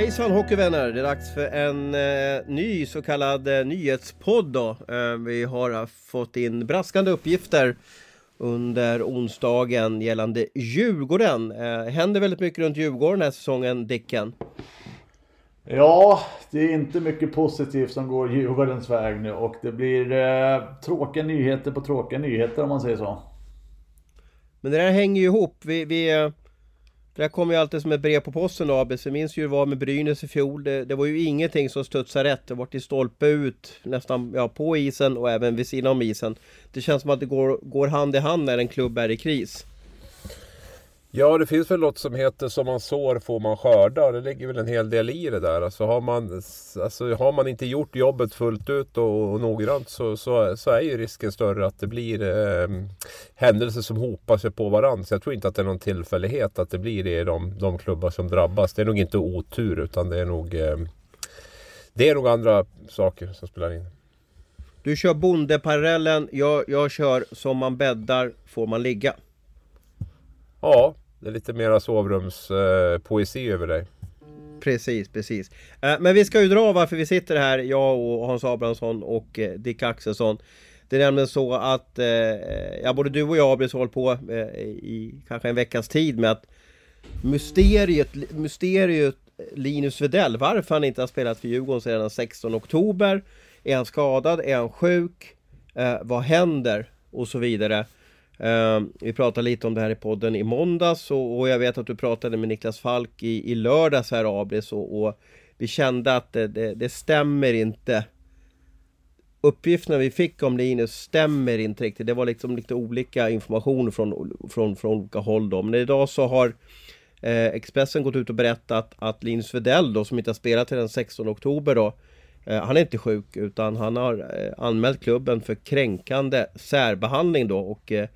Hejsan hockeyvänner! Det är dags för en eh, ny så kallad eh, nyhetspodd då. Eh, vi har fått in braskande uppgifter under onsdagen gällande Djurgården. Eh, händer väldigt mycket runt Djurgården den här säsongen, Dicken. Ja, det är inte mycket positivt som går Djurgårdens väg nu och det blir eh, tråkiga nyheter på tråkiga nyheter om man säger så. Men det där hänger ju ihop. Vi, vi, eh, det där kommer ju alltid som ett brev på posten ABC. vi minns ju hur det var med Brynäs i fjol. Det, det var ju ingenting som studsade rätt. Det var till stolpe ut nästan ja, på isen och även vid sidan om isen. Det känns som att det går, går hand i hand när en klubb är i kris. Ja, det finns väl något som heter som man sår får man skörda det ligger väl en hel del i det där. Alltså har man, alltså har man inte gjort jobbet fullt ut och, och noggrant så, så, så är ju risken större att det blir eh, händelser som hopar sig på varandra. Så jag tror inte att det är någon tillfällighet att det blir det i de, de klubbar som drabbas. Det är nog inte otur utan det är nog, eh, det är nog andra saker som spelar in. Du kör bondeparallellen, jag, jag kör som man bäddar får man ligga. Ja, det är lite mera sovrumspoesi eh, över dig. Precis, precis. Eh, men vi ska ju dra varför vi sitter här, jag och Hans Abrahamsson och eh, Dick Axelsson. Det är nämligen så att eh, ja, både du och jag har hållit på eh, i kanske en veckas tid med att mysteriet, mysteriet Linus Vedell, varför han inte har spelat för Djurgården sedan den 16 oktober. Är han skadad? Är han sjuk? Eh, vad händer? Och så vidare. Eh, vi pratade lite om det här i podden i måndags och, och jag vet att du pratade med Niklas Falk i, i lördags här Abris och, och vi kände att det, det, det, stämmer inte Uppgifterna vi fick om Linus stämmer inte riktigt. Det var liksom lite olika information från, från, från olika håll då. Men idag så har eh, Expressen gått ut och berättat att Linus Vedell då som inte har spelat till den 16 oktober då eh, han är inte sjuk utan han har eh, anmält klubben för kränkande särbehandling då och eh,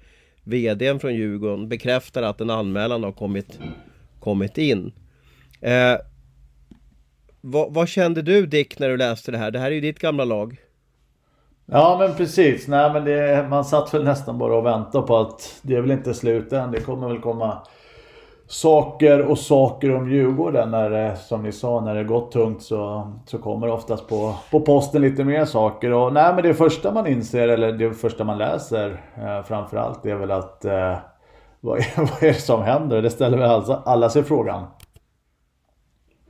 VDn från Djurgården bekräftar att en anmälan har kommit, kommit in. Eh, vad, vad, kände du Dick när du läste det här? Det här är ju ditt gamla lag. Ja men precis. Nej men det, man satt väl nästan bara och väntade på att det är väl inte slut än. Det kommer väl komma saker och saker om Djurgården. När det, som ni sa, när det gått tungt så, så kommer det oftast på, på posten lite mer saker. Och, nej, men det första man inser, eller det första man läser eh, framförallt, det är väl att eh, vad, är, vad är det som händer? Det ställer väl alla, alla sig frågan.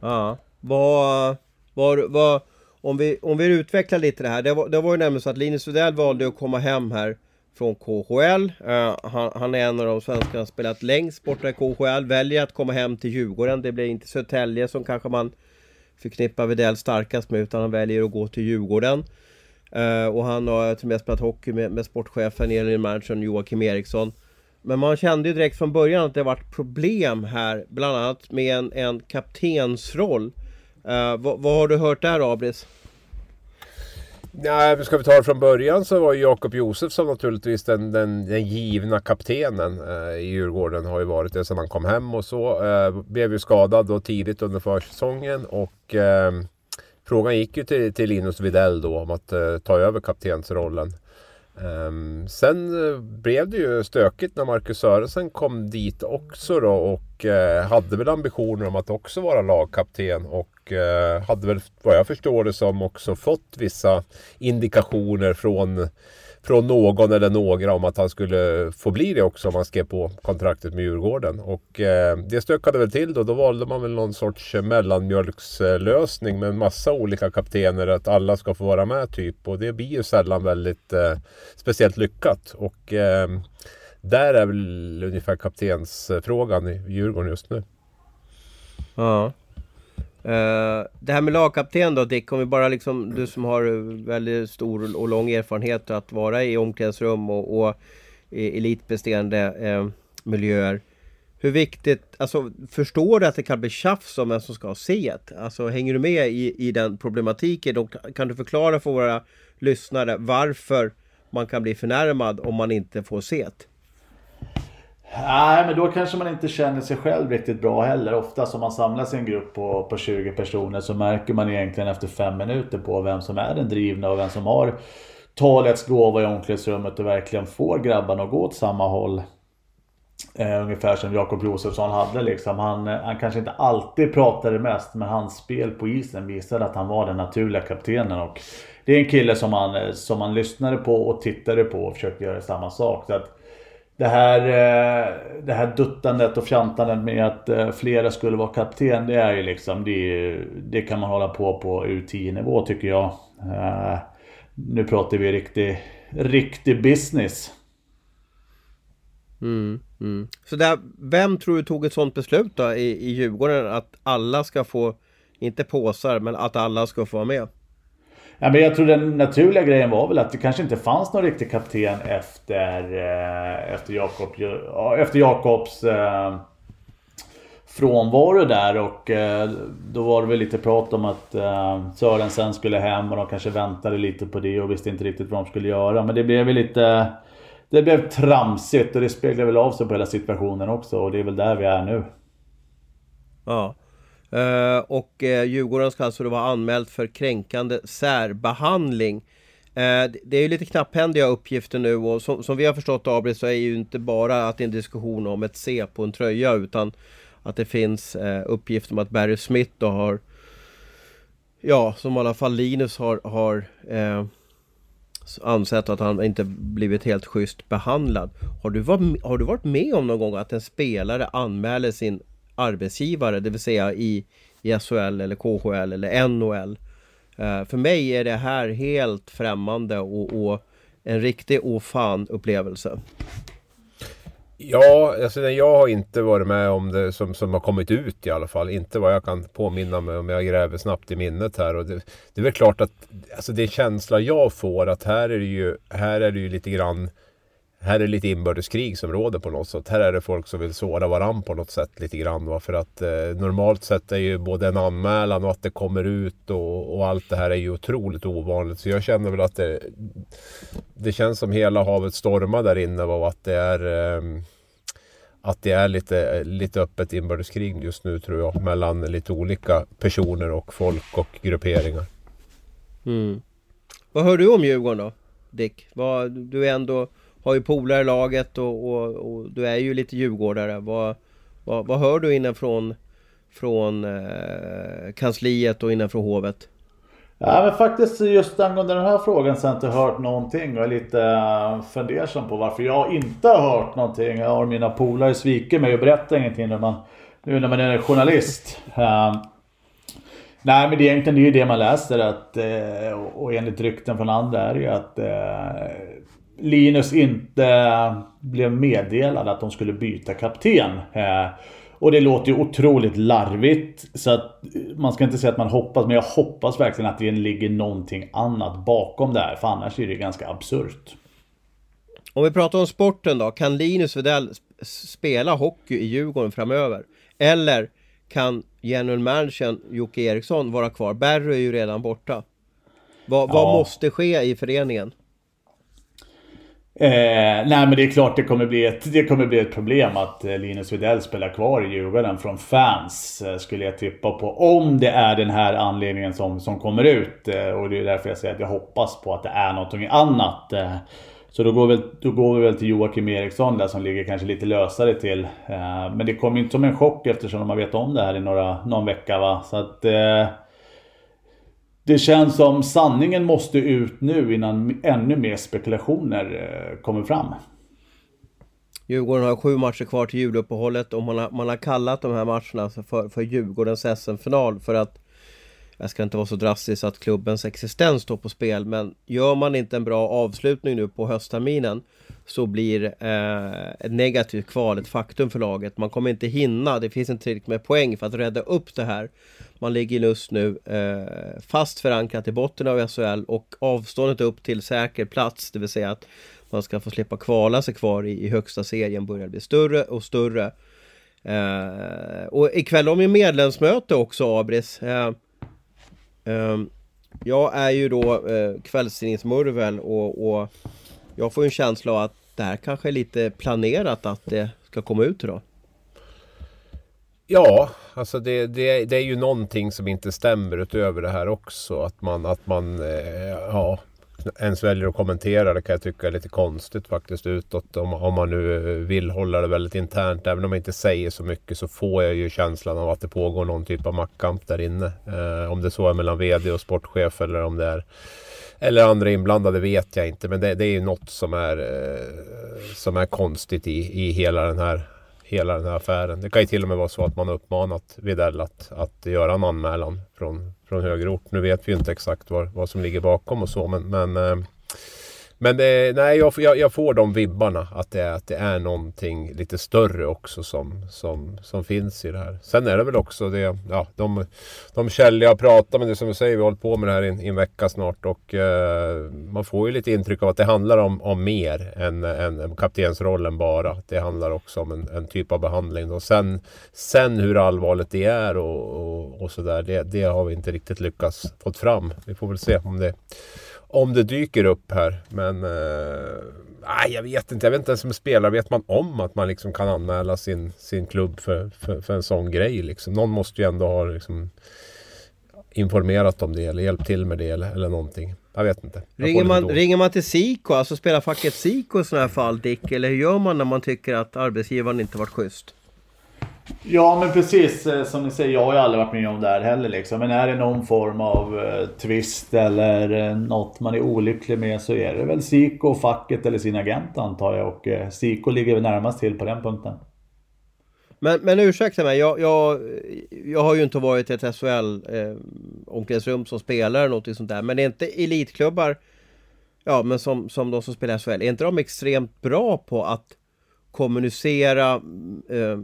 Ja, vad, vad, vad, om, vi, om vi utvecklar lite det här. Det var, det var ju nämligen så att Linus Widell valde att komma hem här från KHL. Uh, eh, han, han, är en av de svenskar som spelat längst borta i KHL. Väljer att komma hem till Djurgården. Det blir inte Södertälje som kanske man förknippar Widell starkast med utan han väljer att gå till Djurgården. Uh, och han har till och med spelat hockey med, med sportchefen Elin Managern, Joakim Eriksson. Men man kände ju direkt från början att det varit problem här, bland annat med en, en kaptensroll. Uh, vad, vad har du hört där Abris? Nej, ska vi ta det från början så var ju Jakob Josefsson naturligtvis den, den, den givna kaptenen eh, i Djurgården. Har ju varit det sedan han kom hem och så. Eh, blev ju skadad då tidigt under försäsongen och eh, frågan gick ju till, till Linus Widell då om att eh, ta över kaptensrollen. Um, sen eh, blev det ju stökigt när Marcus Sörensen kom dit också då och uh, hade väl ambitioner om att också vara lagkapten och uh, hade väl vad jag förstår det som också fått vissa indikationer från från någon eller några om att han skulle få bli det också om han skrev på kontraktet med Djurgården. Och eh, det stökade väl till då. Då valde man väl någon sorts eh, mellanmjölkslösning med en massa olika kaptener. Att alla ska få vara med typ. Och det blir ju sällan väldigt eh, speciellt lyckat. Och eh, där är väl ungefär kaptensfrågan i Djurgården just nu. Ja. Uh, det här med lagkapten då Dick, om vi bara liksom, du som har eh, väldigt stor och lång erfarenhet att vara i omklädningsrum och, och i elitbestäende eh, miljöer. Hur viktigt, alltså förstår du att det kan bli tjafs om vem som ska ha set? Alltså hänger du med i, i den problematiken? Och kan du förklara för våra lyssnare varför man kan bli förnärmad om man inte får set? Nej, men då kanske man inte känner sig själv riktigt bra heller. Ofta om man samlas i en grupp på, på 20 personer så märker man egentligen efter fem minuter på vem som är den drivna och vem som har talets gåva i omklädningsrummet och verkligen får grabbarna att gå åt samma håll. Eh, ungefär som Jakob Josefsson hade liksom. Han, eh, han kanske inte alltid pratade mest men hans spel på isen visade att han var den naturliga kaptenen. Och det är en kille som man, eh, som man lyssnade på och tittade på och försökte göra samma sak. Så att det här, eh, det här duttandet och fjantandet med att eh, flera skulle vara kapten. Det är ju liksom, det, det kan man hålla på på U10 nivå tycker jag. Eh, nu pratar vi riktig, riktig business. Mm, mm. Så där, vem tror du tog ett sånt beslut då i, i Djurgården att alla ska få, inte påsar, men att alla ska få vara med? Ja, men jag tror den naturliga grejen var väl att det kanske inte fanns någon riktig kapten efter, eh, efter, Jakob, efter Jakobs eh, frånvaro där och eh, då var det väl lite prat om att eh, Sörensen skulle hem och de kanske väntade lite på det och visste inte riktigt vad de skulle göra. Men det blev väl lite det blev tramsigt och det speglar väl av sig på hela situationen också och det är väl där vi är nu. Ja. Uh, och eh, uh, Djurgården ska alltså då vara anmält för kränkande särbehandling. Uh, det är ju lite knapphändiga uppgifter nu och som, som vi har förstått Abri så är ju inte bara att det är en diskussion om ett C på en tröja utan att det finns uh, uppgifter om att Barry Smith då har Ja, som i alla fall Linus har, har ansett att han inte blivit helt schysst behandlad. Har du, varit, har du varit med om någon gång att en spelare anmäler sin arbetsgivare, det vill säga i, i SHL eller KHL eller NHL? Uh, eh, för mig är det här helt främmande och, och en riktig ofan upplevelse. Ja, alltså jag har inte varit med om det som, som har kommit ut i alla fall. Inte vad jag kan påminna mig om jag gräver snabbt i minnet här. Och det, det är väl klart att alltså det känsla jag får att här är det ju, här är det ju lite grann här är det lite inbördeskrig som råder på något sätt. Här är det folk som vill såra varandra på något sätt lite grann. Va? För att eh, normalt sett är ju både en anmälan och att det kommer ut och, och, allt det här är ju otroligt ovanligt. Så jag känner väl att det, det känns som hela havet stormar där inne och att det är eh, att det är lite, lite öppet inbördeskrig just nu tror jag. Mellan lite olika personer och folk och grupperingar. Mm. Vad hör du om Djurgården då? Dick? Vad, du är ändå, har ju polare i laget och, och, och, du är ju lite djurgårdare. Vad, vad, vad hör du innanfrån från eh, kansliet och innanför hovet? Ja men faktiskt just angående den här frågan så har jag inte hört någonting och är lite eh, fundersam på varför jag inte har hört någonting. Jag har mina polare svikit mig och berättar ingenting när man, nu när man är journalist. Eh, nej men det är egentligen det, är det man läser att, eh, och enligt rykten från andra är det ju att Linus inte blev meddelad att de skulle byta kapten. Och det låter ju otroligt larvigt. Så att man ska inte säga att man hoppas, men jag hoppas verkligen att det ligger någonting annat bakom det här. För annars är det ganska absurt. Om vi pratar om sporten då. Kan Linus Widell spela hockey i Djurgården framöver? Eller kan general managern Jocke Eriksson vara kvar? Barry är ju redan borta. Vad, ja. vad måste ske i föreningen? Eh, nej men det är klart det kommer bli ett, det kommer bli ett problem att eh, Linus Widell spelar kvar i Djurgården från fans. Eh, skulle jag tippa på. Om det är den här anledningen som, som kommer ut. Eh, och det är därför jag säger att jag hoppas på att det är någonting annat. Eh, så då går, vi, då går vi väl till Joakim Eriksson där som ligger kanske lite lösare till. Eh, men det kommer inte som en chock eftersom de har vetat om det här i några, någon vecka va. Så att eh, det känns som sanningen måste ut nu innan ännu mer spekulationer eh, kommer fram. Djurgården har sju matcher kvar till juluppehållet och man har, man har kallat de här matcherna för, för Djurgårdens SM-final för att jag ska inte vara så drastisk att klubbens existens står på spel men gör man inte en bra avslutning nu på höstterminen så blir eh, ett negativt kval ett faktum för laget. Man kommer inte hinna, det finns inte tillräckligt med poäng för att rädda upp det här. Man ligger just nu eh, fast förankrat i botten av SHL och avståndet upp till säker plats, det vill säga att man ska få slippa kvala sig kvar i, i högsta serien börjar bli större och större. Eh, och ikväll har vi medlemsmöte också Abris. Eh, eh, Ehm, jag är ju då eh, kvällstidningsmurvel och, och jag får en känsla av att det här kanske är lite planerat att det ska komma ut idag. Ja, alltså det, det, det är ju någonting som inte stämmer utöver det här också. Att man, att man eh, ja, ens väljer att kommentera det kan jag tycka är lite konstigt faktiskt utåt. Om, om man nu vill hålla det väldigt internt. Även om jag inte säger så mycket så får jag ju känslan av att det pågår någon typ av maktkamp där inne. Eh, om det så är mellan VD och sportchef eller om det är eller andra inblandade vet jag inte. Men det, det är ju något som är, eh, som är konstigt i, i hela den här hela den här affären. Det kan ju till och med vara så att man har uppmanat Videll att, att göra en anmälan från, från högre ort. Nu vet vi ju inte exakt vad, vad som ligger bakom och så men, men eh, men det, nej, jag, jag, jag, får de vibbarna att det, att det är någonting lite större också som, som, som finns i det här. Sen är det väl också det, ja, de, de källor jag pratar med, det som du säger, vi har hållit på med det här i, i en vecka snart och eh, man får ju lite intryck av att det handlar om, om mer än, än kaptensrollen bara. Det handlar också om en, en typ av behandling. Och sen, sen hur allvarligt det är och, och, och sådär, det, det har vi inte riktigt lyckats få fram. Vi får väl se om det om det dyker upp här. Men eh, jag vet inte. Jag vet inte ens som spelare vet man om att man liksom kan anmäla sin, sin klubb för, för, för en sån grej. Liksom. Någon måste ju ändå ha liksom, informerat om det eller hjälpt till med det eller, eller någonting. Jag vet inte. Jag ringer, man, ringer man till SIKO, alltså spelar facket SIKO i sådana här fall Dick? Eller hur gör man när man tycker att arbetsgivaren inte varit schysst? Ja men precis eh, som ni säger, jag har ju aldrig varit med om det här heller liksom. Men är det någon form av eh, twist eller eh, något man är olycklig med så är det väl Siko, facket eller sin agent antar jag. Och eh, Siko ligger väl närmast till på den punkten. Men, men ursäkta mig, jag, jag, jag har ju inte varit i ett SHL eh, omklädningsrum som spelare eller något sånt där. Men det är inte elitklubbar, ja men som, som de som spelar i SHL, är inte de extremt bra på att kommunicera, eh,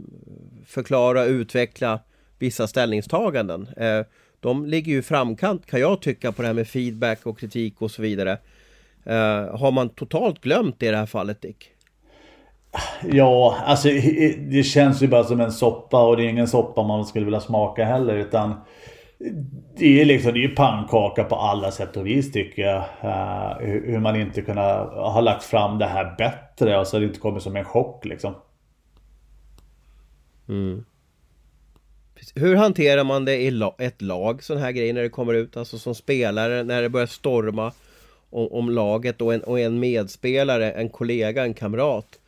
förklara, utveckla vissa ställningstaganden. Eh, de ligger ju i framkant kan jag tycka på det här med feedback och kritik och så vidare. Eh, har man totalt glömt det i det här fallet Dick? Ja, alltså det känns ju bara som en soppa och det är ingen soppa man skulle vilja smaka heller utan det är liksom, det är ju pannkaka på alla sätt och vis tycker jag. Uh, hur man inte kunnat ha lagt fram det här bättre och så det inte kommit som en chock liksom. Mm. Hur hanterar man det i ett lag, sån här grej när det kommer ut? Alltså som spelare, när det börjar storma om, om laget och en, och en medspelare, en kollega, en kamrat.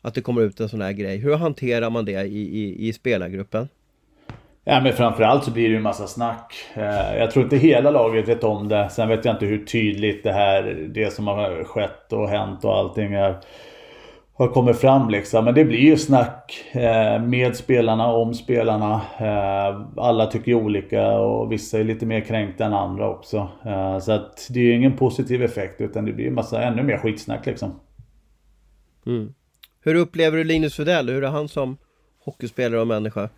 Att det kommer ut en sån här grej. Hur hanterar man det i, i, i spelargruppen? Ja men framförallt så blir det ju en massa snack. Eh, jag tror inte hela laget vet om det. Sen vet jag inte hur tydligt det här, det som har skett och hänt och allting är, har kommit fram liksom. Men det blir ju snack eh, med spelarna, om spelarna. Eh, alla tycker olika och vissa är lite mer kränkta än andra också. Så att det är ju ingen positiv effekt utan det blir ju massa ännu mer skitsnack liksom. Mm. Hur upplever du Linus Widell? Hur är han som hockeyspelare och människa?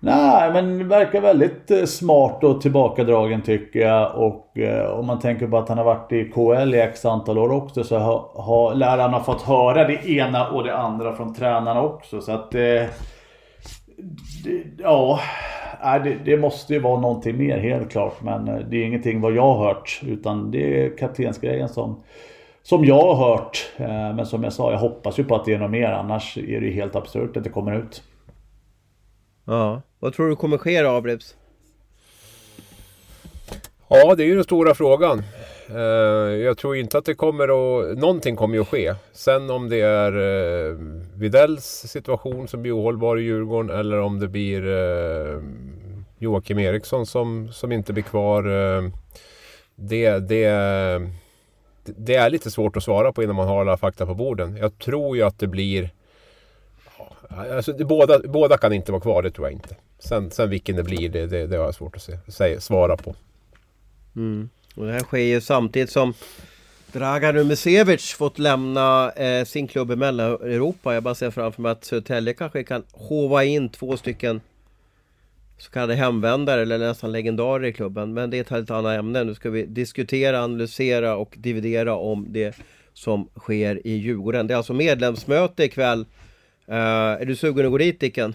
Nej, men verkar väldigt eh, smart och tillbakadragen tycker jag. Och eh, om man tänker på att han har varit i KL i x antal år också så har, ha, lär han ha fått höra det ena och det andra från tränarna också. Så att... Eh, det, ja, det, det, måste ju vara någonting mer helt klart. Men eh, det är ingenting vad jag har hört. Utan det är kaptensgrejen som, som jag har hört. Eh, men som jag sa, jag hoppas ju på att det är något mer. Annars är det ju helt absurt att det kommer ut. Ja, vad tror du kommer ske då, Abrebs? Ja, det är ju den stora frågan. Eh, jag tror inte att det kommer att... Någonting kommer ju att ske. Sen om det är eh, Videls situation som blir ohållbar i Djurgården eller om det blir eh, Joakim Eriksson som, som inte blir kvar. Det, det, det är lite svårt att svara på innan man har alla fakta på borden. Jag tror ju att det blir Alltså, båda, båda kan inte vara kvar, det tror jag inte. Sen, sen vilken det blir, det, det, det har jag svårt att se, säga, svara på. Mm. Och det här sker ju samtidigt som Dragan Rumicevic fått lämna eh, sin klubb i Mellaneuropa. Jag bara ser framför mig att Södertälje kanske kan hova in två stycken så kallade hemvändare eller nästan legendarer i klubben. Men det är ett helt annat ämne. Nu ska vi diskutera, analysera och dividera om det som sker i Djurgården. Det är alltså medlemsmöte ikväll. Uh, är du sugen att gå dit Dicken?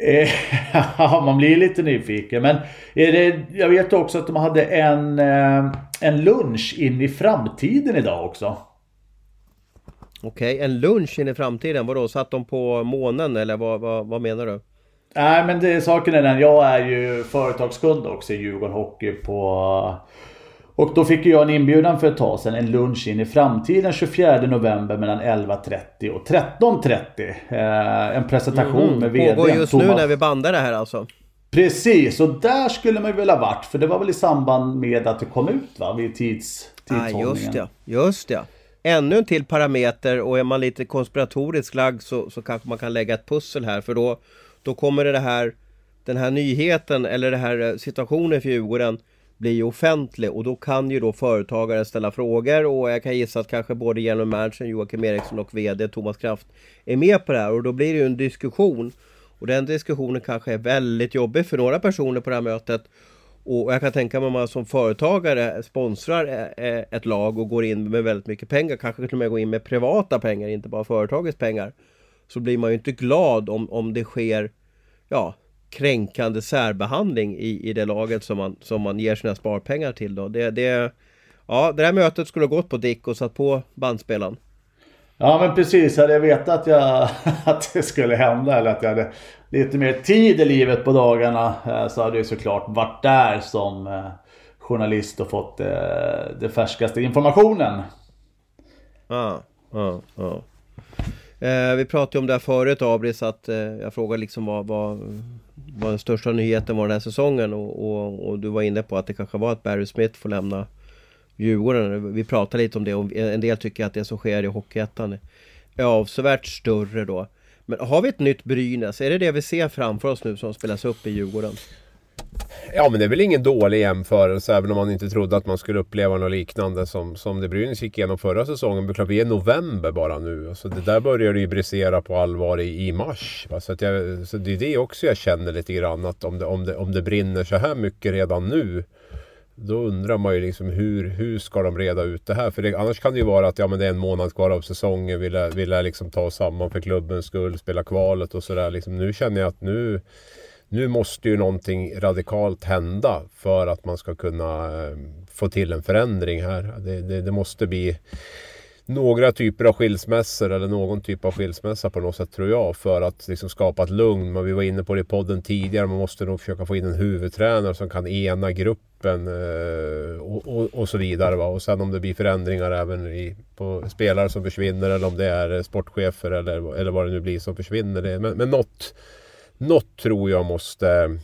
Eh, ja, man blir lite nyfiken. Men är det, jag vet också att de hade en, eh, en lunch in i framtiden idag också. Okej, okay, en lunch in i framtiden? Vadå, satt de på månen eller vad, vad, vad menar du? Nej men det, saken är den, jag är ju företagskund också i Djurgården Hockey på och då fick jag en inbjudan för ett tag sedan, en lunch in i framtiden 24 november mellan 11.30 och 13.30. Eh, en presentation mm, med VD. Pågår just Thomas... nu när vi bandar det här alltså? Precis, och där skulle man ju vilja varit. För det var väl i samband med att det kom ut va? Vid tids, tidshållningen. Ah, just ja, just ja. Ännu en till parameter och är man lite konspiratorisk lagd så, så kanske man kan lägga ett pussel här. För då, då kommer det här, den här nyheten eller den här situationen för Djurgården blir ju offentlig och då kan ju då företagare ställa frågor och jag kan gissa att kanske både genom managern Joakim Eriksson och VD Thomas Kraft är med på det här och då blir det ju en diskussion. Och den diskussionen kanske är väldigt jobbig för några personer på det här mötet. Och jag kan tänka mig om man som företagare sponsrar eh, ett lag och går in med väldigt mycket pengar, kanske till och med går in med privata pengar, inte bara företagets pengar. Så blir man ju inte glad om, om det sker ja, kränkande särbehandling i, i det laget som man, som man ger sina sparpengar till då. Det, det, ja, det här mötet skulle ha gått på Dick och satt på bandspelaren. Ja men precis, hade jag vetat att, jag, att det skulle hända eller att jag hade lite mer tid i livet på dagarna eh, så hade jag såklart varit där som eh, journalist och fått eh, det färskaste informationen. Ja, ja, ja. Vi pratade om det här förut Abris, att jag frågade liksom vad, vad, var den största nyheten var den här säsongen och, och, och, du var inne på att det kanske var att Barry Smith får lämna Djurgården. Vi pratade lite om det och en del tycker att det som sker i Hockeyettan är avsevärt större då. Men har vi ett nytt Brynäs? Är det det vi ser framför oss nu som spelas upp i Djurgården? Ja men det är väl ingen dålig jämförelse även om man inte trodde att man skulle uppleva något liknande som, som det Brynäs gick igenom förra säsongen. Men klart, vi är i november bara nu. Så det där började ju brisera på allvar i, i mars. Va? Så, att jag, så det är det också jag känner lite grann att om det, om, det, om det brinner så här mycket redan nu då undrar man ju liksom hur, hur ska de reda ut det här? För det, annars kan det ju vara att ja, men det är en månad kvar av säsongen. Vill jag, vill jag liksom ta oss samman för klubbens skull, spela kvalet och sådär. Liksom, nu känner jag att nu nu måste ju någonting radikalt hända för att man ska kunna eh, få till en förändring här. Det, det, det måste bli några typer av skilsmässor eller någon typ av skilsmässa på något sätt tror jag för att liksom skapa ett lugn. Men vi var inne på det i podden tidigare. Man måste nog försöka få in en huvudtränare som kan ena gruppen eh, och, och, och, så vidare. Va? Och sen om det blir förändringar även i, på spelare som försvinner eller om det är sportchefer eller, eller vad det nu blir som försvinner. Men, men något något tror jag måste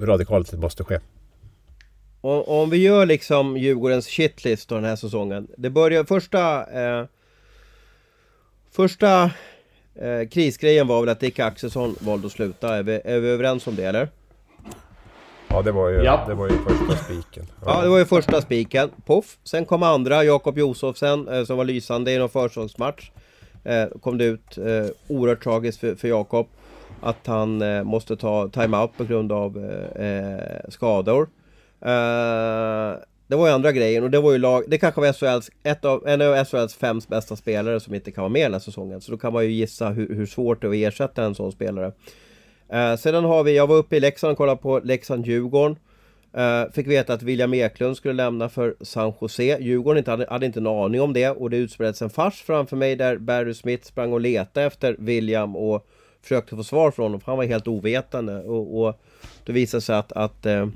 radikalt måste ske. Och, om vi gör liksom Djurgårdens shitlist den här säsongen. Det börjar första... Eh, första eh, krisgrejen var väl att Dick Axelsson valde att sluta. Är vi, är vi överens om det eller? Ja det var ju, ja. Det var ju första spiken. Ja. ja. det var ju första spiken. Poff! Sen kom andra, Jakob Josefsen eh, som var lysande i någon försäsongsmatch. Eh, kom det ut. Eh, oerhört tragiskt för, för Jakob att han eh, måste ta timeout på grund av eh, eh, skador. Eh, det var ju andra grejen och det var ju lag, det kanske var SHLs, ett av, en av SHLs fem bästa spelare som inte kan vara med den här säsongen. Så då kan man ju gissa hur, hur svårt det är att ersätta en sån spelare. Eh, sedan har vi, jag var uppe i Leksand och kollade på Leksand-Djurgården. Eh, fick veta att William Eklund skulle lämna för San Jose. Djurgården inte hade, hade inte en aning om det och det utspelades en fars framför mig där Barry Smith sprang och letade efter William och försökte få svar från honom för han var helt ovetande och, och det visade sig att, att eh,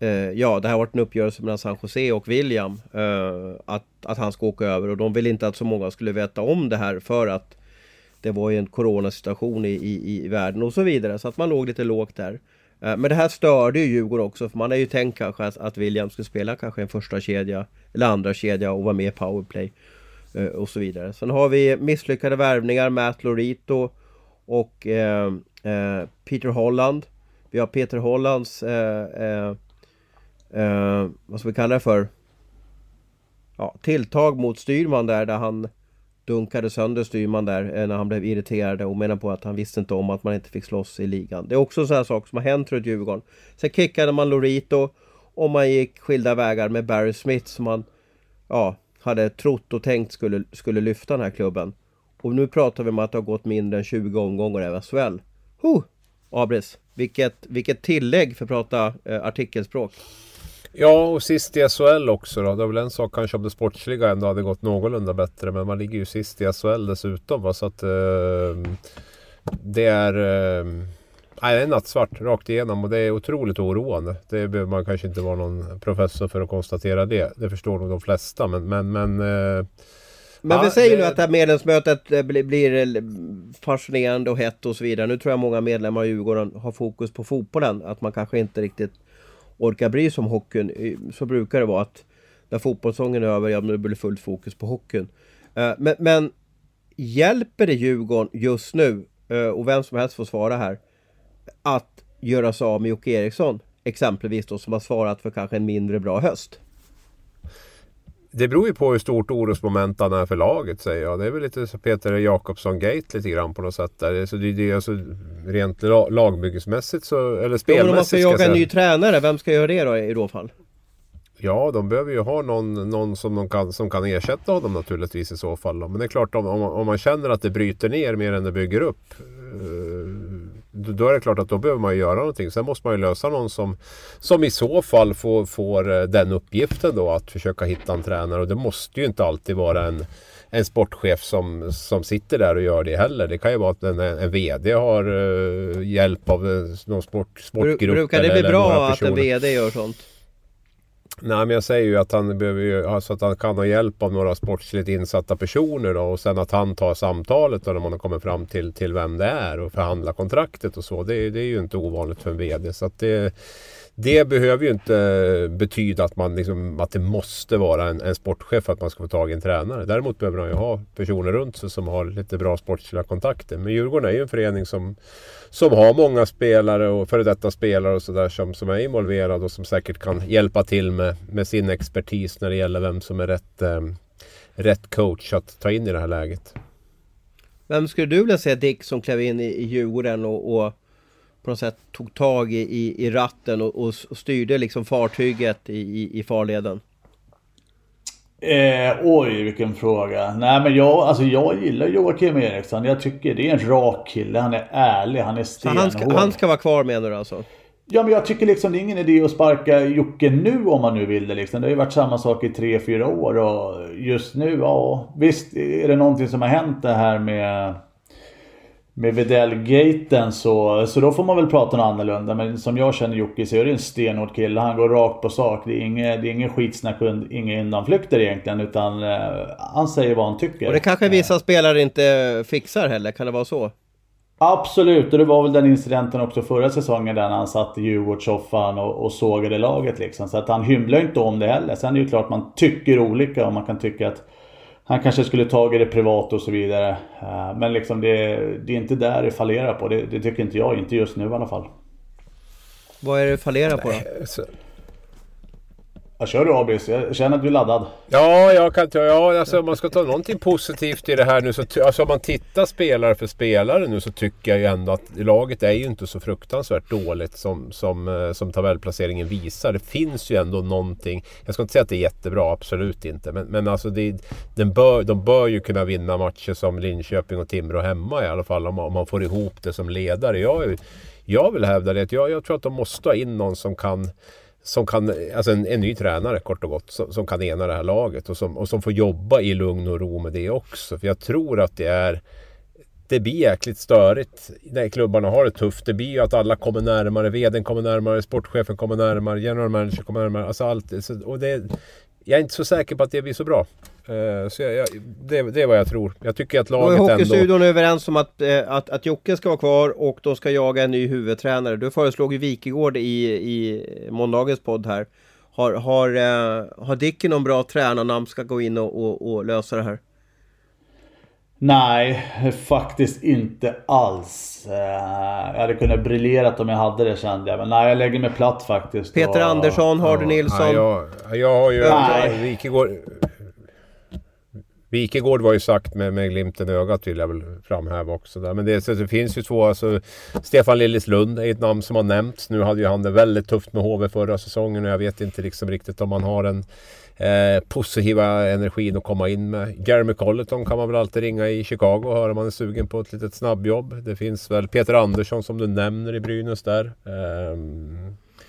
eh ja, det här varit en uppgörelse mellan San Jose och William eh, att, att han ska åka över och de ville inte att så många skulle veta om det här för att det var ju en coronasituation i, i, i världen och så vidare så att man låg lite lågt där. Eh, men det här störde ju Djurgården också för man hade ju tänkt kanske att, att William skulle spela kanske en första kedja eller andra kedja och vara med i powerplay eh, och så vidare. Sen har vi misslyckade värvningar, Matt Lorito och eh, eh, Peter Holland. Vi har Peter Hollands, eh, eh, eh, vad ska vi kalla det för? Ja, tilltag mot styrman där, där han dunkade sönder styrman där eh, när han blev irriterad och menade på att han visste inte om att man inte fick slåss i ligan. Det är också sådana saker som har hänt runt Djurgården. Sen kickade man Lorito och man gick skilda vägar med Barry Smith som man ja, hade trott och tänkt skulle, skulle lyfta den här klubben. Och nu pratar vi om att det har gått mindre än 20 omgångar i SHL. Huh! Abris, vilket, vilket tillägg för att prata eh, artikelspråk. Ja, och sist i SHL också då. Det är väl en sak kanske om det sportsliga ändå hade gått någorlunda bättre. Men man ligger ju sist i SHL dessutom. Va? Så att eh, det är... Eh, nej, det är nattsvart rakt igenom och det är otroligt oroande. Det behöver man kanske inte vara någon professor för att konstatera det. Det förstår nog de flesta. Men, men, men eh, men Ja, vi säger det- nu att det här medlemsmötet eh, blir, blir eh, fascinerande och hett och så vidare. Nu tror jag många medlemmar i Djurgården har fokus på fotbollen. Att man kanske inte riktigt orkar bry sig om hockeyn. Så brukar det vara att när fotbollssäsongen är över, ja men det blir fullt fokus på hockeyn. Eh, Men, men hjälper det Djurgården just nu, och vem som helst får svara här, att göra sig av med Jocke Eriksson? Exempelvis då som har svarat för kanske en mindre bra höst. Det beror ju på hur stort orosmoment han är för laget säger jag. Det är väl lite så Peter Jakobsson-gate lite grann på något sätt. Där. Så det, det är alltså rent la- lagbyggesmässigt så, eller Jo, men om man spelmässigt ska ska jag jaga en ny tränare, vem ska göra det då i då fall? Ja, de behöver ju ha någon, någon som, de kan, som kan ersätta honom naturligtvis i så fall. Men det är klart om, om, man- om man känner att det bryter ner mer än det bygger upp. Då är det klart att då behöver man göra någonting. Sen måste man ju lösa någon som, som i så fall får, får eh, den uppgiften då att försöka hitta en tränare. Och det måste ju inte alltid vara en, en sportchef som, som sitter där och gör det heller. Det kan ju vara att en, en VD har eh, hjälp av eh, någon sport, sportgrupp. Brukar det bli bra att en. VD gör sånt? Nej men jag säger ju att han behöver ju, alltså att han kan ha hjälp av några sportsligt insatta personer då, och sen att han tar samtalet då när man har kommit fram till, till vem det är och förhandlar kontraktet och så. Det, är- det är ju inte ovanligt för en VD. Så att det, det behöver ju inte betyda att, man liksom, att det måste vara en, en sportchef för att man ska få tag i en tränare. Däremot behöver man ju ha personer runt sig som har lite bra sportsliga kontakter. Men Djurgården är ju en förening som, som har många spelare och före detta spelare och sådär som, som är involverade och som säkert kan hjälpa till med, med sin expertis när det gäller vem som är rätt, eh, rätt coach att ta in i det här läget. Vem skulle du vilja se Dick som klev in i, i Djurgården och, och på något sätt tog tag i, i, i ratten och, och styrde liksom fartyget i, i, i farleden? Eh, oj, vilken fråga. Nej men jag, alltså jag gillar Joakim Eriksson. Jag tycker det är en rak kille. Han är ärlig, han är stenhård. han ska, han ska vara kvar menar du alltså? Ja men jag tycker liksom det är ingen idé att sparka Jocke nu om man nu vill det liksom. Det har ju varit samma sak i 3-4 år och just nu, ja visst är det någonting som har hänt det här med med Widell-gaten så, så då får man väl prata något annorlunda. Men som jag känner Jocke så är det en stenhård kille. Han går rakt på sak. Det är inget, det är ingen skitsnack och inga undanflykter egentligen. Utan eh, han säger vad han tycker. Och det kanske vissa spelare inte fixar heller, kan det vara så? Absolut, och det var väl den incidenten också förra säsongen där han satt i Djurgårdssoffan och, och sågade laget liksom. Så att han hymlar inte om det heller. Sen är det ju klart man tycker olika och man kan tycka att han kanske skulle tagit det privat och så vidare. Eh, Men liksom det, det är inte där det fallerar på. Det, det tycker inte jag, inte just nu i alla fall. Vad är det fallerar på då? Jag kör du Abis, jag känner att du är laddad. Ja, jag kan ta, ja, alltså om man ska ta någonting positivt i det här nu så alltså om man tittar spelare för spelare nu så tycker jag ju ändå att laget är ju inte så fruktansvärt dåligt som, som, eh, som tabellplaceringen visar. Det finns ju ändå någonting. Jag ska inte säga att det är jättebra, absolut inte. Men, men alltså det, den bör, de bör ju kunna vinna matcher som Linköping och Timrå hemma i alla fall om man, om man får ihop det som ledare. Jag, jag vill hävda det jag, jag tror att de måste ha in någon som kan som kan, alltså en, en ny tränare kort och gott, som, som kan ena det här laget och som, och som får jobba i lugn och ro med det också. För jag tror att det är det blir jäkligt störigt när klubbarna har det tufft. Det blir ju att alla kommer närmare, vdn kommer närmare, sportchefen kommer närmare, general manager kommer närmare. Alltså allt. Och det, jag är inte så säker på att det blir så bra. Eh, så jag, jag, det, det är vad jag tror. Jag tycker att Då är laget ändå... Hockeystudion överens om att, eh, att, att Jocke ska vara kvar och de ska jaga en ny huvudtränare. Du föreslog ju Wikegård i, i måndagens podd här. Har, har, eh, har Dicken någon bra tränarnamn ska gå in och, och, och lösa det här? Nej, faktiskt inte alls. Eh, jag hade kunnat briljerat om jag hade det kände jag. Men nej, jag lägger mig platt faktiskt. Peter och... Andersson, Hardy ja, Nilsson. Ja, jag, jag har ju... Nej. Wikegård, Wikegård var ju sagt med, med glimten i ögat vill jag väl framhäva också. Där. Men det, så det finns ju två, alltså, Stefan Liljeslund är ett namn som har nämnts. Nu hade ju han det väldigt tufft med HV förra säsongen och jag vet inte liksom riktigt om han har en eh, positiva energin att komma in med. Jeremy Colleton kan man väl alltid ringa i Chicago och höra om man är sugen på ett litet snabbjobb. Det finns väl Peter Andersson som du nämner i Brynäs där. Eh,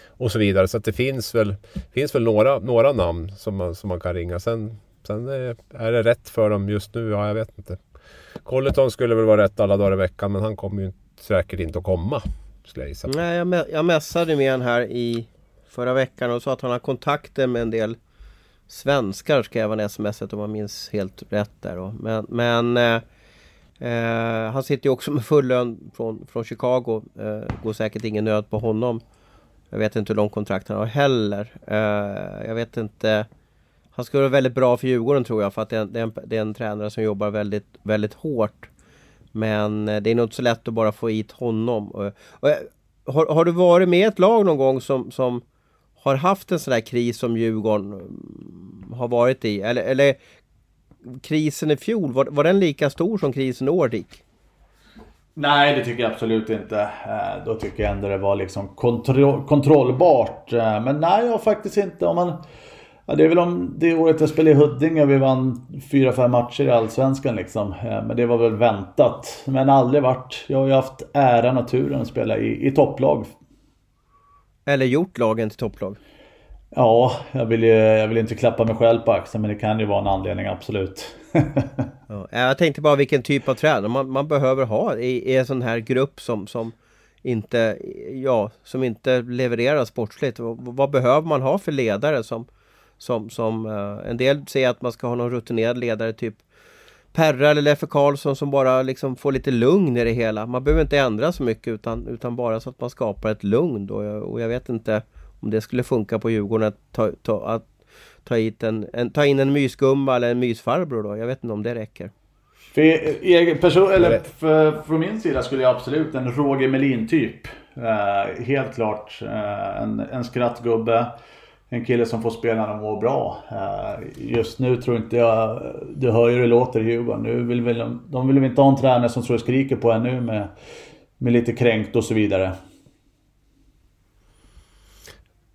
och så vidare. Så att det finns väl, finns väl några, några namn som man, som man kan ringa. Sen Sen är det rätt för dem just nu? Ja, jag vet inte. Colleton skulle väl vara rätt alla dagar i veckan men han kommer ju säkert inte att komma. Jag. Nej, jag, jag mässade med honom här i förra veckan och sa att han har kontakter med en del svenskar skrev han sms om jag minns helt rätt där då. Men, men eh, eh, han sitter ju också med full lön från, från Chicago. Eh, går säkert ingen nöd på honom. Jag vet inte hur lång kontrakt han har heller. Eh, jag vet inte han skulle vara väldigt bra för Djurgården tror jag för att det är, det är, en, det är en tränare som jobbar väldigt, väldigt hårt. Men eh, det är nog inte så lätt att bara få hit honom. Och, och, har, har, du varit med i ett lag någon gång som, som har haft en sån där kris som Djurgården mm, har varit i? Eller, eller krisen i fjol, var, var den lika stor som krisen i år Dick? Nej, det tycker jag absolut inte. Eh, då tycker jag ändå det var liksom kontro kontrollbart. Eh, men nej, jag har faktiskt inte. Om man Ja, det är väl om det året jag spelade i Huddinge vi vann 4-5 matcher i Allsvenskan liksom. Eh, men det var väl väntat. Men aldrig varit. Jag har ju haft äran och turen att spela i, i topplag. Eller gjort lagen till topplag. Ja, jag vill, ju, jag vill inte klappa mig själv på axeln men det kan ju vara en anledning absolut. ja, jag tänkte bara vilken typ av tränare man, man behöver ha i, i en sån här grupp som, som inte, ja, som inte levererar sportsligt. Vad, vad behöver man ha för ledare som som, som uh, en del säger att man ska ha någon rutinerad ledare typ Perra eller Leffe Karlsson som bara liksom får lite lugn i det hela. Man behöver inte ändra så mycket utan, utan bara så att man skapar ett lugn. Och jag, och jag vet inte om det skulle funka på Djurgården att ta, ta, att ta, hit en, en, ta in en mysgumma eller en mysfarbror då. Jag vet inte om det räcker. För, egen person, eller för, från min sida skulle jag absolut en Roger Melin typ. Uh, helt klart uh, en, en skrattgubbe en kille som får spela när de mår bra. Eh, just nu tror inte jag, du hör ju hur det låter i Djurgården. Nu vill väl, de vill väl inte ha en tränare som tror och skriker på en nu med, med lite kränkt och så vidare.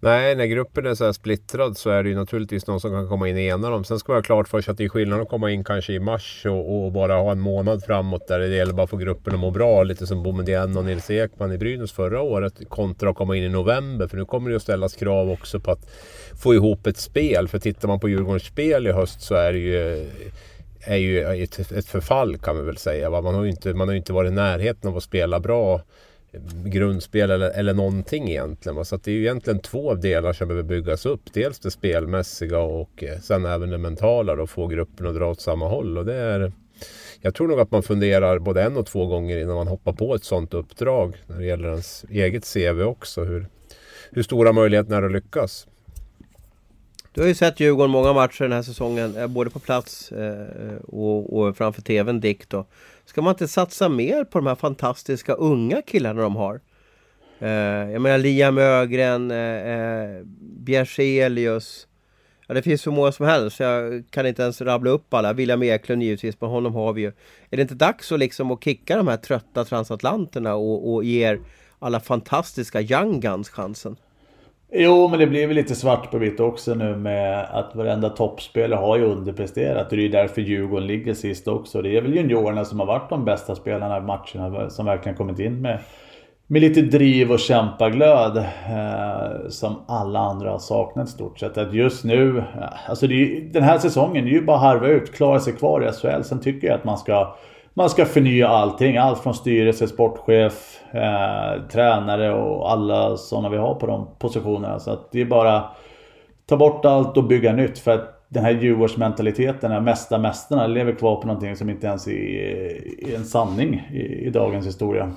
Nej, när gruppen är så här splittrad så är det ju naturligtvis någon som kan komma in och ena dem. Sen ska man ha klart för sig att det är skillnad att komma in kanske i mars och, och, bara ha en månad framåt där det gäller bara att få gruppen att må bra. Lite som Boumedienne och Nils Ekman i Brynäs förra året kontra att komma in i november. För nu kommer det att ställas krav också på att få ihop ett spel. För tittar man på Djurgårdens spel i höst så är det ju är ju ett, ett förfall kan man väl säga. Man har ju inte, man har inte varit i närheten av att spela bra grundspel eller, eller någonting egentligen. Så det är ju egentligen två delar som behöver byggas upp. Dels det spelmässiga och eh, sen även det mentala och få gruppen att dra åt samma håll. Och det är, jag tror nog att man funderar både en och två gånger innan man hoppar på ett sådant uppdrag. När det gäller ens eget CV också. Hur, hur stora möjligheterna är att lyckas. Du har ju sett Djurgården många matcher den här säsongen, eh, både på plats eh, och, och framför TVn Dick då. Ska man inte satsa mer på de här fantastiska unga killarna de har? Eh, jag menar Liam Ögren, eh, eh, Bjerselius. Ja, det finns så många som helst. Jag kan inte ens rabbla upp alla. William Eklund givetvis, men honom har vi ju. Är det inte dags att liksom att kicka de här trötta transatlanterna och, och ge alla fantastiska young guns chansen? Jo, men det blir väl lite svart på vitt också nu med att varenda toppspelare har ju underpresterat. Och det är ju därför Djurgården ligger sist också. Det är väl juniorerna som har varit de bästa spelarna i matcherna som verkligen kommit in med, med lite driv och kämpaglöd. Eh, som alla andra har saknat i stort sett. Att just nu, eh, alltså ju, den här säsongen, det är ju bara harva ut, klara sig kvar i SHL. Sen tycker jag att man ska man ska förnya allting. Allt från styrelse, sportchef, eh, tränare och alla sådana vi har på de positionerna. Så att det är bara ta bort allt och bygga nytt. För att den här Djurgårdsmentaliteten, den mesta mästarna, lever kvar på någonting som inte ens är, är en sanning i, i, dagens historia.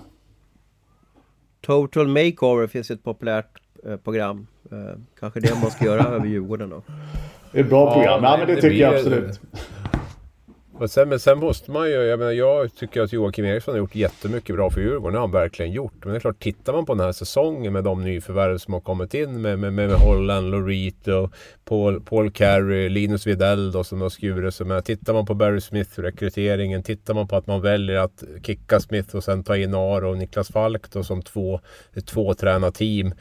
Total Makeover finns ett populärt eh, program. Eh, kanske det man ska göra över Djurgården då. Det är ett bra program, ja, men det, det tycker jag absolut. Och sen, men sen måste man ju, jag menar jag tycker att Joakim Eriksson har gjort jättemycket bra för Djurgården. Det har han verkligen gjort. Men det är klart, tittar man på den här säsongen med de nyförvärv som har kommit in med, med, med Holland, Lorito, Paul, Paul Carey, Linus Widell då som har skurit sig med. Tittar man på Barry Smith-rekryteringen, tittar man på att man väljer att kicka Smith och sen ta in Aro och Niklas Falk då som två, två tränarteam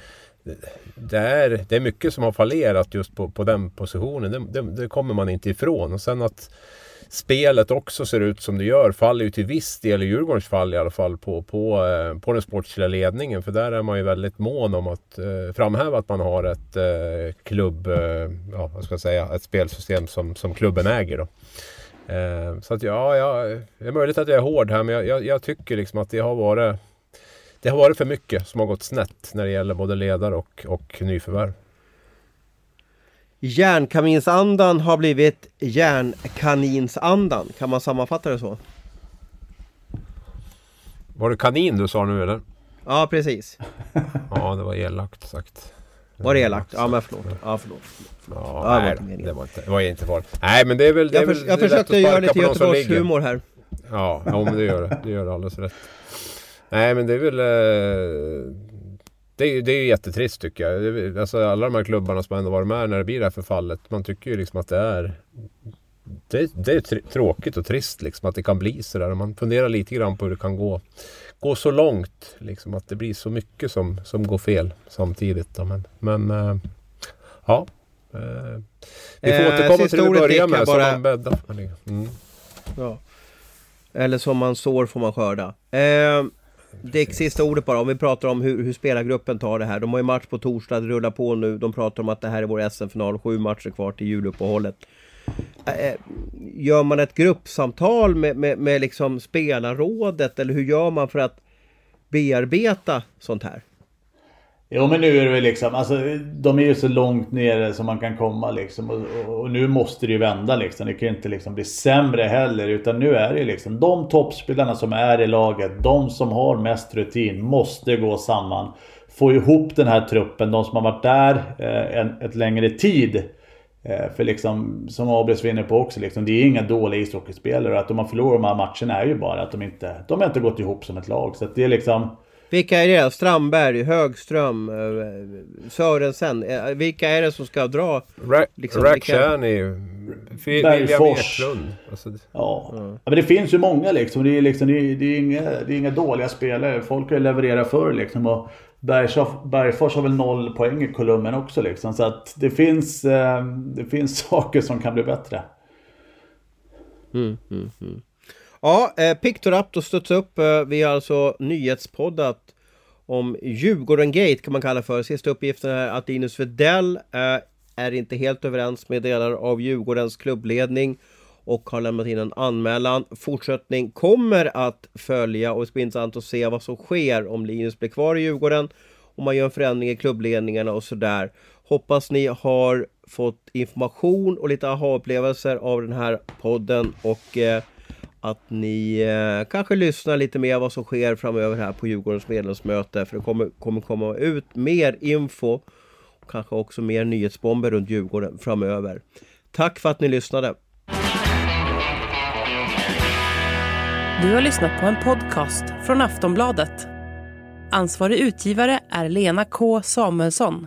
det är, det är mycket som har fallerat just på, på den positionen. Det, det, det, kommer man inte ifrån. Och sen att spelet också ser ut som det gör faller ju till viss del, i Djurgårdens fall i alla fall, på, på, eh, på den sportsliga ledningen. För där är man ju väldigt mån om att eh, framhäva att man har ett eh, klubb, eh, ja vad ska jag säga, ett spelsystem som, som klubben äger. Då. Eh, så att ja, jag, det är möjligt att jag är hård här men jag, jag, jag tycker liksom att det har varit det har varit för mycket som har gått snett när det gäller både ledare och, och nyförvärv. Järnkaminsandan har blivit järnkaninsandan. Kan man sammanfatta det så? Var det kanin du sa nu eller? Ja precis. ja det var elakt sagt. Var det elakt? Ja men förlåt. Ja förlåt. Ja, nej, det var inte, det var inte farligt. Nej men det är väl... Det jag, är för, jag försökte göra lite Göteborgshumor här. Ja, ja men det gör det. Det gör det alldeles rätt. Nej men det är väl... Eh, det är, det är jättetrist tycker jag. Alltså, alla de här klubbarna som ändå varit med när det blir det här förfallet. Man tycker ju liksom att det är... Det, det är tråkigt och trist liksom att det kan bli sådär. Man funderar lite grann på hur det kan gå, gå så långt. Liksom att det blir så mycket som, som går fel samtidigt. Då. Men, men äh, ja. Äh, vi får äh, återkomma till det vi börjar med. Bara... Så bäddar. Mm. Ja. Eller som man sår får man skörda. Eh, Dick, sista ordet bara. Om vi pratar om hur, hur spelargruppen tar det här. De har ju match på torsdag, det rullar på nu. De pratar om att det här är vår SM-final. Sju matcher kvar till juluppehållet. Eh, eh, gör man ett gruppsamtal med, med, med liksom spelarrådet? Eller hur gör man för att bearbeta sånt här? Jo men nu är det väl liksom, alltså de är ju så långt nere som man kan komma liksom. Och, och, nu måste det ju vända liksom. Det kan ju inte liksom bli sämre heller. Utan nu är det ju liksom de toppspelarna som är i laget, de som har mest rutin, måste gå samman. Få ihop den här truppen, de som har varit där eh, en ett längre tid. Eh, för liksom, som Abris var inne på också, liksom, det är inga dåliga ishockeyspelare. Och att de har förlorat de här matcherna är ju bara att de inte, de har inte gått ihop som ett lag. Så att det är liksom... Vilka är det? Strandberg, Högström, eh, Sörensen. Eh, vilka är det som ska dra? Liksom, Rakhshani, Bergfors. Alltså, ja. ja. men det finns ju många liksom. Det är, liksom, det är, det är, inga, det är inga dåliga spelare. Folk har levererat förr liksom. Och Bergfors har väl noll poäng i kolumnen också liksom. Så att det finns, eh, det finns saker som kan bli bättre. Mm, mm, mm. Ja, eh, Pictoraptor studs upp. Eh, vi har alltså nyhetspoddat om Djurgården Gate kan man kalla för. Sista uppgiften är att Linus Vedell eh, är inte helt överens med delar av Djurgårdens klubbledning och har lämnat in en anmälan. Fortsättning kommer att följa och det ska bli intressant att se vad som sker om Linus blir kvar i Djurgården. Om man gör en förändring i klubbledningarna och sådär. Hoppas ni har fått information och lite aha-upplevelser av den här podden och eh, att ni eh, kanske lyssnar lite mer vad som sker framöver här på Djurgårdens medlemsmöte. För det kommer, kommer komma ut mer info och kanske också mer nyhetsbomber runt Djurgården framöver. Tack för att ni lyssnade! Du har lyssnat på en podcast från Aftonbladet. Ansvarig utgivare är Lena K Samuelsson.